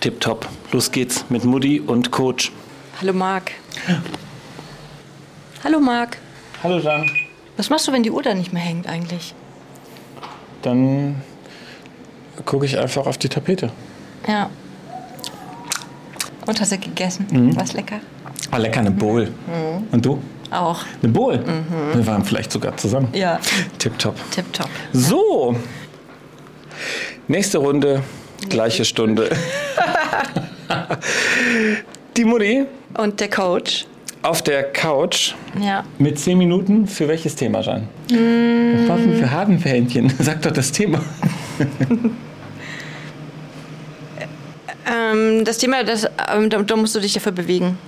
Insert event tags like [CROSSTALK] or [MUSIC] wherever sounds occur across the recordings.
Tipptopp. Los geht's mit Mutti und Coach. Hallo Marc. Hallo Marc. Hallo Jan. Was machst du, wenn die Uhr da nicht mehr hängt eigentlich? Dann gucke ich einfach auf die Tapete. Ja. Und hast du gegessen? Mhm. War's lecker? War lecker, eine Bowl. Mhm. Und du? Auch. Eine Bowl? Mhm. Wir waren vielleicht sogar zusammen. Ja. Tipptopp. Tipptopp. So. Nächste Runde, gleiche Stunde. [LAUGHS] die Mutti Und der Coach. auf der Couch Ja. mit 10 Minuten für welches Thema, Jan? Mm. Was denn für Hasenfähnchen? [LAUGHS] Sag doch das Thema. [LAUGHS] Ähm, das Thema, das, ähm, da, da musst du dich dafür bewegen.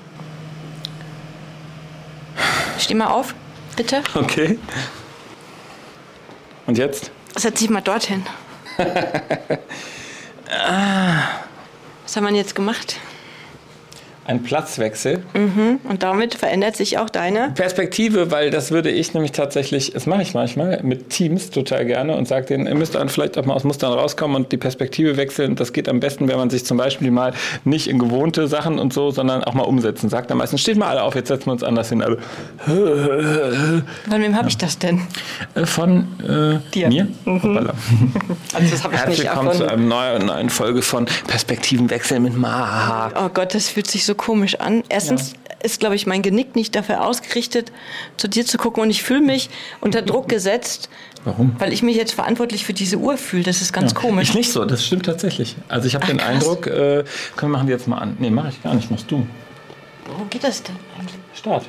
Steh mal auf, bitte. Okay. Und jetzt? Setz dich mal dorthin. Was haben wir jetzt gemacht? Ein Platzwechsel. Und damit verändert sich auch deine. Perspektive, weil das würde ich nämlich tatsächlich, das mache ich manchmal mit Teams total gerne und sage denen, ihr müsst dann vielleicht auch mal aus Mustern rauskommen und die Perspektive wechseln. Das geht am besten, wenn man sich zum Beispiel mal nicht in gewohnte Sachen und so, sondern auch mal umsetzen. Sagt dann meistens, steht mal alle auf, jetzt setzen wir uns anders hin. Also, [LAUGHS] Von wem habe ich das denn? äh, von äh, Dir. mir. Hoppala. Also das habe ich Herzlich nicht willkommen zu einer neuen, neuen Folge von Perspektivenwechsel mit Maha. Oh Gott, das fühlt sich so komisch an. Erstens ist, glaube ich, mein Genick nicht dafür ausgerichtet, zu dir zu gucken. Und ich fühle mich unter Druck gesetzt, Warum? weil ich mich jetzt verantwortlich für diese Uhr fühle. Das ist ganz komisch. Ich nicht so, das stimmt tatsächlich. Also ich habe den krass. Eindruck, äh, können wir machen die jetzt mal an. Nee, mache ich gar nicht, machst du. Wo geht das denn eigentlich? Start.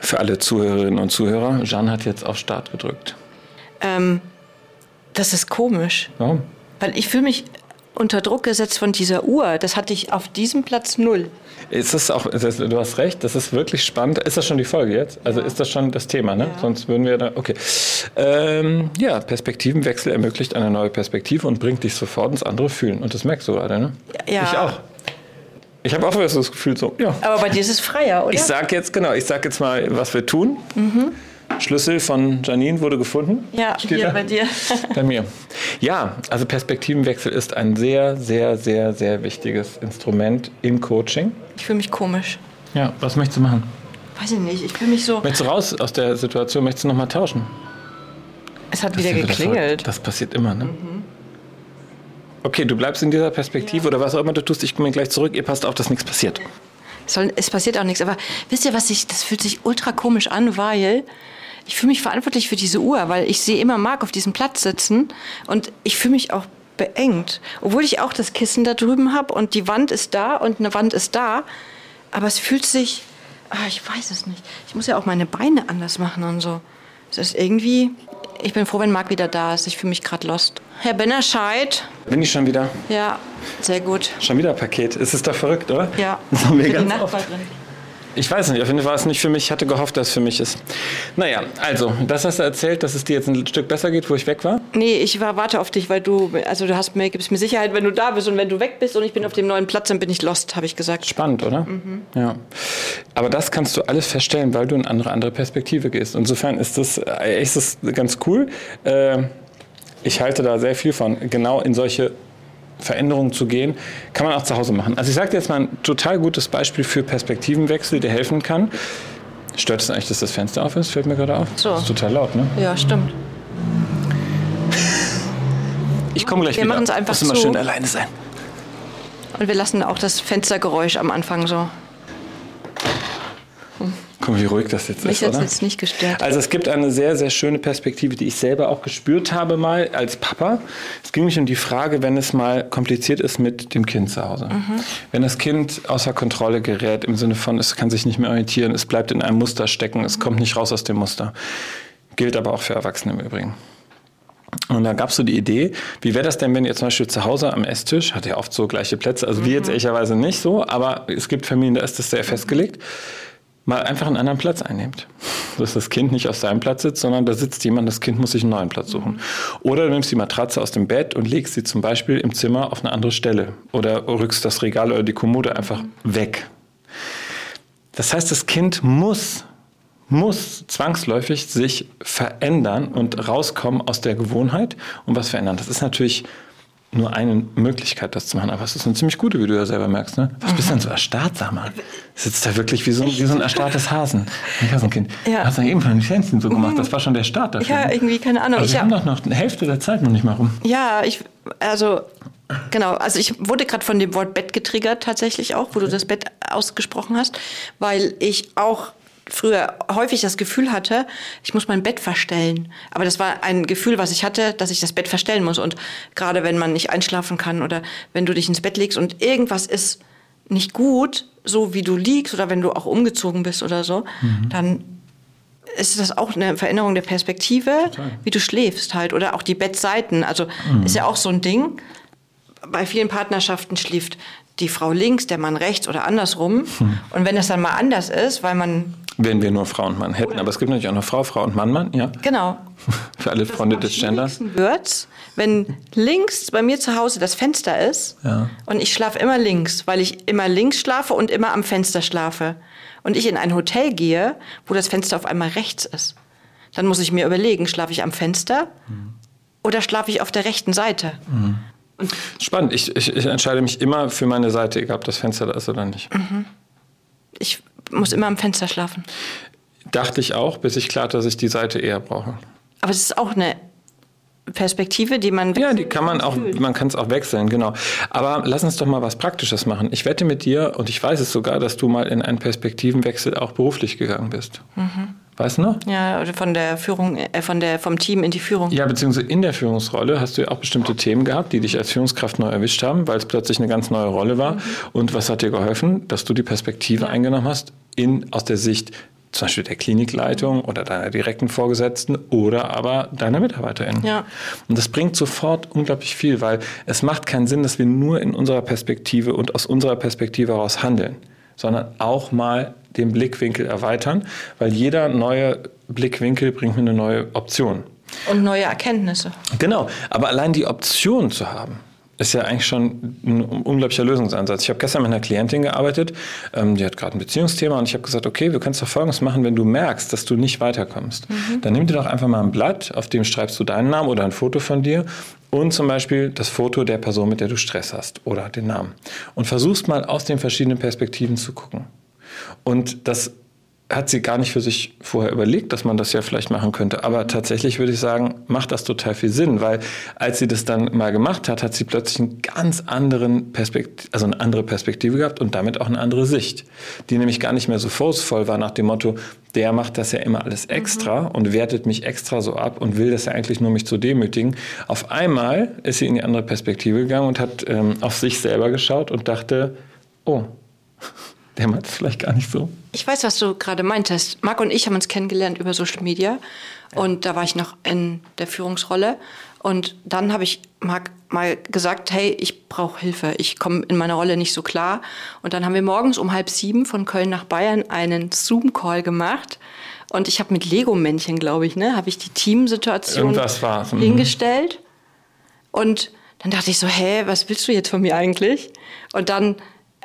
Für alle Zuhörerinnen und Zuhörer, Jeanne hat jetzt auf Start gedrückt. Ähm, das ist komisch. Warum? Weil ich fühle mich unter Druck gesetzt von dieser Uhr. Das hatte ich auf diesem Platz null. Ist das auch, ist das, du hast recht, das ist wirklich spannend. Ist das schon die Folge jetzt? Also ist das schon das Thema, ne? Sonst würden wir da, okay. Ähm, ja, Perspektivenwechsel ermöglicht eine neue Perspektive und bringt dich sofort ins andere Fühlen. Und das merkst du gerade, ne? Ja. Ich auch. Ich habe auch so das Gefühl so, ja. Aber bei dir ist es freier, oder? Ich sag jetzt, genau, ich sag jetzt mal, was wir tun. Schlüssel von Janine wurde gefunden. ja, Steht hier da? bei dir. Bei mir. Ja, also Perspektivenwechsel ist ein sehr, sehr, sehr, sehr wichtiges Instrument im Coaching. Ich fühle mich komisch. Ja, was möchtest du machen? Weiß ich nicht. Ich fühle mich so. Möchtest du raus aus der Situation? Möchtest du nochmal tauschen? Es hat Das wieder ja geklingelt. Das passiert immer, ne? Okay, du bleibst in dieser Perspektive oder was auch immer du tust. Ich komme gleich zurück. Ihr passt auf, dass nichts passiert. Es, soll, es passiert auch nichts. Aber wisst ihr, was ich, das fühlt sich ultra komisch an, weil ich fühle mich verantwortlich für diese Uhr, weil ich sehe immer Marc auf diesem Platz sitzen und ich fühle mich auch beengt. Obwohl ich auch das Kissen da drüben habe und die Wand ist da und eine Wand ist da. Aber es fühlt sich, ah, ich weiß es nicht. Ich muss ja auch meine Beine anders machen und so. Es ist irgendwie, ich bin froh, wenn Marc wieder da ist. Ich fühle mich gerade lost. Herr Bennerscheid. Bin ich schon wieder? Ja, sehr gut. Schon wieder Paket. Ist es doch verrückt, oder? Ja, Das haben wir für die ganz oft. Ich weiß nicht, auf jeden Fall war es nicht für mich. Ich hatte gehofft, dass es für mich ist. Naja, also, das hast du erzählt, dass es dir jetzt ein Stück besser geht, wo ich weg war. Nee, ich war, warte auf dich, weil du, also du hast mir, gibst mir Sicherheit, wenn du da bist und wenn du weg bist und ich bin auf dem neuen Platz, dann bin ich lost, habe ich gesagt. Spannend, oder? Ja. Aber das kannst du alles feststellen, weil du in eine andere, andere Perspektive gehst. Insofern ist das, äh, ist das ganz cool. Äh, ich halte da sehr viel von, genau in solche Veränderungen zu gehen, kann man auch zu Hause machen. Also ich sage dir jetzt mal ein total gutes Beispiel für Perspektivenwechsel, der helfen kann. Stört es eigentlich, dass das Fenster auf ist? Fällt mir gerade auf. So. Das ist total laut, ne? Ja, stimmt. [LAUGHS] Ich komme gleich Wir wieder. machen's einfach Muss immer zu. schön alleine sein. Und wir lassen auch das Fenstergeräusch am Anfang so. Guck mal, wie ruhig das jetzt Mich ist, hat oder? jetzt nicht gestört. Also es gibt eine sehr, sehr schöne Perspektive, die ich selber auch gespürt habe mal als Papa. Es ging mich um die Frage, wenn es mal kompliziert ist mit dem Kind zu Hause. Wenn das Kind außer Kontrolle gerät, im Sinne von, es kann sich nicht mehr orientieren, es bleibt in einem Muster stecken, es kommt nicht raus aus dem Muster. Gilt aber auch für Erwachsene im Übrigen. Und da gab es so die Idee, wie wäre das denn, wenn ihr zum Beispiel zu Hause am Esstisch, hat ja oft so gleiche Plätze, also wir jetzt ehrlicherweise nicht so, aber es gibt Familien, da ist das sehr festgelegt, mal einfach einen anderen Platz einnehmt. Dass das Kind nicht auf seinem Platz sitzt, sondern da sitzt jemand, das Kind muss sich einen neuen Platz suchen. Oder du nimmst die Matratze aus dem Bett und legst sie zum Beispiel im Zimmer auf eine andere Stelle. Oder rückst das Regal oder die Kommode einfach weg. Das heißt, das Kind muss muss zwangsläufig sich verändern und rauskommen aus der Gewohnheit und was verändern. Das ist natürlich nur eine Möglichkeit, das zu machen. Aber es ist eine ziemlich gute, wie du ja selber merkst. Ne? Was bist du denn so erstarrt, sag mal? Sitzt da wirklich wie so, wie so ein [LAUGHS] erstarrtes Hasen. Ein Hasenkind. Ja. Du hast ja eben von den Schänzchen so gemacht. Das war schon der Start dafür. Ja, ne? irgendwie, keine Ahnung. Aber wir haben doch noch eine Hälfte der Zeit noch nicht mal rum. Ja, ich, also, genau. Also ich wurde gerade von dem Wort Bett getriggert tatsächlich auch, wo du das Bett ausgesprochen hast, weil ich auch früher häufig das Gefühl hatte, ich muss mein Bett verstellen. Aber das war ein Gefühl, was ich hatte, dass ich das Bett verstellen muss. Und gerade wenn man nicht einschlafen kann oder wenn du dich ins Bett legst und irgendwas ist nicht gut, so wie du liegst oder wenn du auch umgezogen bist oder so, mhm. dann ist das auch eine Veränderung der Perspektive, Total. wie du schläfst halt. Oder auch die Bettseiten. Also mhm. ist ja auch so ein Ding. Bei vielen Partnerschaften schläft die Frau links, der Mann rechts oder andersrum. Mhm. Und wenn das dann mal anders ist, weil man wenn wir nur Frau und Mann hätten. Aber es gibt natürlich auch noch Frau, Frau und Mann, Mann, ja. Genau. [LAUGHS] Für alle Freunde des Genders. wird, wenn links bei mir zu Hause das Fenster ist ja. und ich schlafe immer links, weil ich immer links schlafe und immer am Fenster schlafe. Und ich in ein Hotel gehe, wo das Fenster auf einmal rechts ist. Dann muss ich mir überlegen, schlafe ich am Fenster mhm. oder schlafe ich auf der rechten Seite? Mhm. Spannend. Ich, ich, ich, entscheide mich immer für meine Seite, egal ob das Fenster da ist oder nicht. Mhm. Ich muss immer am Fenster schlafen. Dachte ich auch, bis ich klar, dass ich die Seite eher brauche. Aber es ist auch eine Perspektive, die man Ja, die kann man auch, man kann es auch wechseln, genau. Aber lass uns doch mal was Praktisches machen. Ich wette mit dir, und ich weiß es sogar, dass du mal in einen Perspektivenwechsel auch beruflich gegangen bist. Mhm. Weißt du noch? Ja, oder von der Führung, äh, von der, vom Team in die Führung. Ja, beziehungsweise in der Führungsrolle hast du ja auch bestimmte Themen gehabt, die dich als Führungskraft neu erwischt haben, weil es plötzlich eine ganz neue Rolle war. Mhm. Und was hat dir geholfen? Dass du die Perspektive ja. eingenommen hast, in, aus der Sicht zum Beispiel der Klinikleitung oder deiner direkten Vorgesetzten oder aber deiner Mitarbeiterin. Ja. Und das bringt sofort unglaublich viel, weil es macht keinen Sinn, dass wir nur in unserer Perspektive und aus unserer Perspektive heraus handeln, sondern auch mal den Blickwinkel erweitern, weil jeder neue Blickwinkel bringt mir eine neue Option. Und neue Erkenntnisse. Genau, aber allein die Option zu haben, ist ja eigentlich schon ein unglaublicher Lösungsansatz. Ich habe gestern mit einer Klientin gearbeitet, ähm, die hat gerade ein Beziehungsthema und ich habe gesagt, okay, wir können es doch Folgendes machen, wenn du merkst, dass du nicht weiterkommst. Mhm. Dann nimm dir doch einfach mal ein Blatt, auf dem schreibst du deinen Namen oder ein Foto von dir und zum Beispiel das Foto der Person, mit der du Stress hast oder den Namen. Und versuchst mal aus den verschiedenen Perspektiven zu gucken. Und das hat sie gar nicht für sich vorher überlegt, dass man das ja vielleicht machen könnte. Aber tatsächlich würde ich sagen, macht das total viel Sinn, weil als sie das dann mal gemacht hat, hat sie plötzlich einen ganz anderen Perspektive, also eine andere Perspektive gehabt und damit auch eine andere Sicht, die nämlich gar nicht mehr so forcevoll war nach dem Motto, der macht das ja immer alles extra mhm. und wertet mich extra so ab und will das ja eigentlich nur mich zu demütigen. Auf einmal ist sie in die andere Perspektive gegangen und hat ähm, auf sich selber geschaut und dachte, oh, der meint es vielleicht gar nicht so. Ich weiß, was du gerade meintest. Marc und ich haben uns kennengelernt über Social Media und da war ich noch in der Führungsrolle. Und dann habe ich Marc mal gesagt, hey, ich brauche Hilfe, ich komme in meiner Rolle nicht so klar. Und dann haben wir morgens um halb sieben von Köln nach Bayern einen Zoom-Call gemacht. Und ich habe mit Lego-Männchen, glaube ich, ne, habe ich die Teamsituation mhm. hingestellt. Und dann dachte ich so, hä, was willst du jetzt von mir eigentlich? Und dann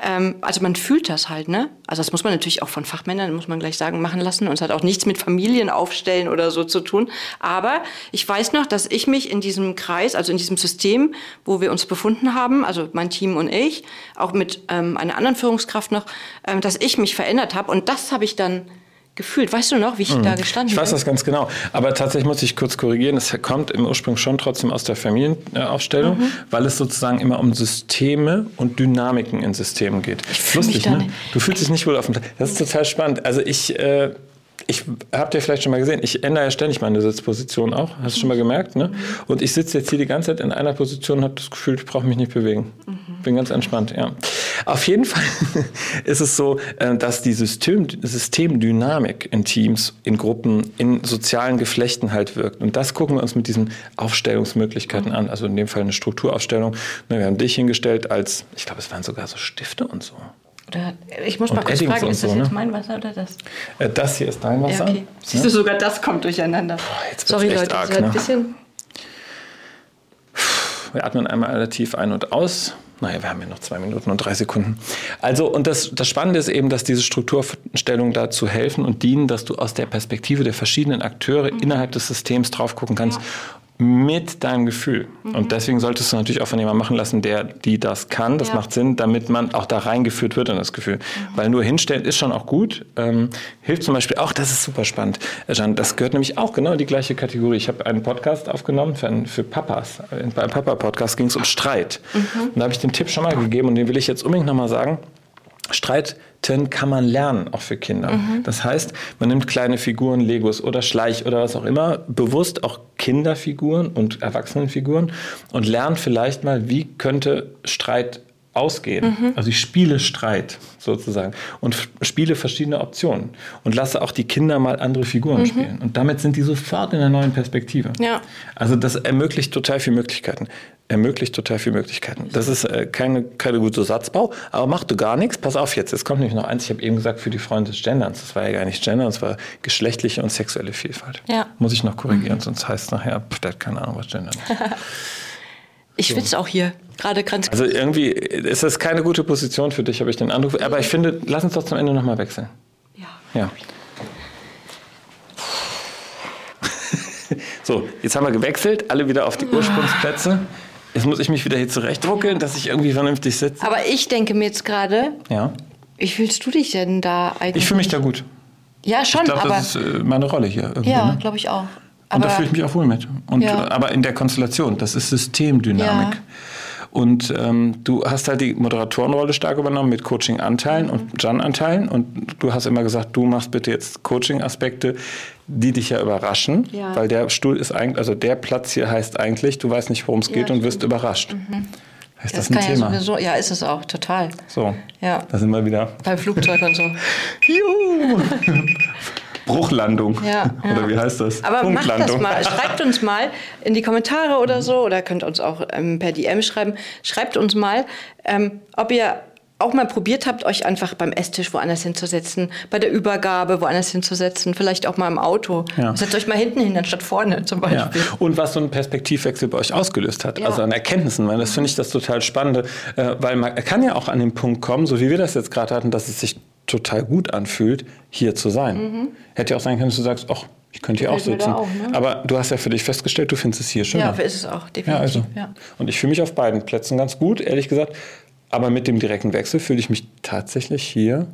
ähm, also man fühlt das halt, ne? Also das muss man natürlich auch von Fachmännern, muss man gleich sagen, machen lassen. Und es hat auch nichts mit Familien aufstellen oder so zu tun. Aber ich weiß noch, dass ich mich in diesem Kreis, also in diesem System, wo wir uns befunden haben, also mein Team und ich, auch mit ähm, einer anderen Führungskraft noch, ähm, dass ich mich verändert habe. Und das habe ich dann gefühlt. Weißt du noch, wie ich mhm. da gestanden bin? Ich weiß das ganz genau. Aber tatsächlich muss ich kurz korrigieren. Es kommt im Ursprung schon trotzdem aus der Familienaufstellung, mhm. weil es sozusagen immer um Systeme und Dynamiken in Systemen geht. Ich Lustig, ne? Du fühlst dich nicht wohl auf dem. Das ist total spannend. Also ich. Äh, ich habt ihr vielleicht schon mal gesehen, ich ändere ja ständig meine Sitzposition auch. Hast du schon mal gemerkt, ne? Und ich sitze jetzt hier die ganze Zeit in einer Position und habe das Gefühl, ich brauche mich nicht bewegen. Mhm. Bin ganz entspannt, ja. Auf jeden Fall [LAUGHS] ist es so, äh, dass die System, Systemdynamik in Teams, in Gruppen, in sozialen Geflechten halt wirkt. Und das gucken wir uns mit diesen Aufstellungsmöglichkeiten an. Also in dem Fall eine Strukturaufstellung. Wir haben dich hingestellt als, ich glaube, es waren sogar so Stifte und so. Oder, ich muss mal kurz fragen, ist das so, jetzt ne? mein Wasser oder das? Äh, das hier ist dein Wasser. Ja, okay. Siehst du, sogar das kommt durcheinander. Boah, Sorry Leute, arg, ne? ein bisschen... Wir atmen einmal relativ ein und aus. Naja, wir haben ja noch zwei Minuten und drei Sekunden. Also, und das, das Spannende ist eben, dass diese Strukturstellungen dazu helfen und dienen, dass du aus der Perspektive der verschiedenen Akteure mhm. innerhalb des Systems drauf gucken kannst. Ja. Mit deinem Gefühl. Mhm. Und deswegen solltest du natürlich auch von jemandem machen lassen, der die das kann. Das ja. macht Sinn, damit man auch da reingeführt wird in das Gefühl. Mhm. Weil nur hinstellen ist schon auch gut. Ähm, hilft zum Beispiel auch, das ist super spannend, äh, Jan, das gehört nämlich auch genau in die gleiche Kategorie. Ich habe einen Podcast aufgenommen für, für Papas. Beim Papa-Podcast ging es um Streit. Mhm. Und da habe ich den Tipp schon mal gegeben und den will ich jetzt unbedingt nochmal sagen. Streiten kann man lernen, auch für Kinder. Mhm. Das heißt, man nimmt kleine Figuren, Legos oder Schleich oder was auch immer, bewusst auch Kinderfiguren und Erwachsenenfiguren und lernt vielleicht mal, wie könnte Streit ausgehen. Mhm. Also ich spiele Streit sozusagen und spiele verschiedene Optionen und lasse auch die Kinder mal andere Figuren mhm. spielen. Und damit sind die sofort in einer neuen Perspektive. Ja. Also das ermöglicht total viele Möglichkeiten. Ermöglicht total viele Möglichkeiten. Das ist äh, keine, keine gute Satzbau, aber mach du gar nichts. Pass auf jetzt, es kommt nämlich noch eins. Ich habe eben gesagt, für die Freunde des Genderns. Das war ja gar nicht Gender, das war geschlechtliche und sexuelle Vielfalt. Ja. Muss ich noch korrigieren, mhm. sonst heißt es nachher, pff, der hat keine Ahnung, was Gender ist. [LAUGHS] ich schwitze auch hier. Gerade ganz Also irgendwie ist das keine gute Position für dich, habe ich den Eindruck. Aber ich finde, lass uns doch zum Ende nochmal wechseln. Ja. Ja. so, jetzt haben wir gewechselt, alle wieder auf die Ursprungsplätze. Jetzt muss ich mich wieder hier zurechtruckeln, dass ich irgendwie vernünftig sitze. Aber ich denke mir jetzt gerade, ja. wie fühlst du dich denn da eigentlich? Ich fühle mich da gut. Ja, schon, ich glaub, aber... das ist äh, meine Rolle hier. Ja, ne? glaube ich auch. Aber und da fühle ich mich auch wohl mit. Und, ja. Aber in der Konstellation, das ist Systemdynamik. Ja. Und ähm, du hast halt die Moderatorenrolle stark übernommen mit Coaching-Anteilen mhm. und Jan-Anteilen. Und du hast immer gesagt, du machst bitte jetzt Coaching-Aspekte, die dich ja überraschen. Ja. Weil der Stuhl ist eigentlich, also der Platz hier heißt eigentlich, du weißt nicht, worum es geht und wirst überrascht. Mhm. Ist das, das ein Thema? Ja, sowieso, ja, ist es auch, total. So, ja. da sind wir wieder. Beim Flugzeug und so. [LAUGHS] Juhu! [LAUGHS] Bruchlandung. Ja, [LAUGHS] oder wie heißt das? Aber macht das mal. [LAUGHS] Schreibt uns mal in die Kommentare oder so oder könnt uns auch ähm, per DM schreiben. Schreibt uns mal, ähm, ob ihr auch mal probiert habt, euch einfach beim Esstisch woanders hinzusetzen, bei der Übergabe woanders hinzusetzen, vielleicht auch mal im Auto. Ja. Setzt euch mal hinten hin, anstatt vorne zum Beispiel. Ja. Und was so ein Perspektivwechsel bei euch ausgelöst hat, ja. also an Erkenntnissen, weil das finde ich das total Spannende, äh, weil man kann ja auch an den Punkt kommen, so wie wir das jetzt gerade hatten, dass es sich total gut anfühlt, hier zu sein. Mhm. Hätte ja auch sein können, dass du sagst, ach, ich könnte hier auch sitzen. Auch, ne? Aber du hast ja für dich festgestellt, du findest es hier schöner. Ja, ist es auch, definitiv. Ja, also. Ja. Und ich fühle mich auf beiden Plätzen ganz gut, ehrlich gesagt. Aber mit dem direkten Wechsel fühle ich mich tatsächlich hier,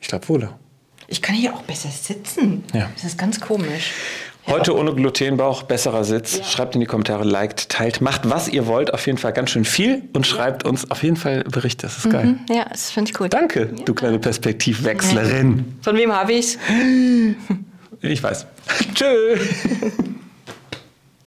ich glaube, wohler. Ich kann hier auch besser sitzen. Ja. Das ist ganz komisch. Heute ohne Glutenbauch, besserer Sitz. Ja. Schreibt in die Kommentare, liked, teilt, macht was ihr wollt. Auf jeden Fall ganz schön viel und schreibt ja. uns auf jeden Fall Berichte. Das ist mhm. geil. Ja, das finde ich gut. Danke, ja. du kleine Perspektivwechslerin. Von wem habe ich's? Ich weiß. [LAUGHS] Tschö. [LAUGHS]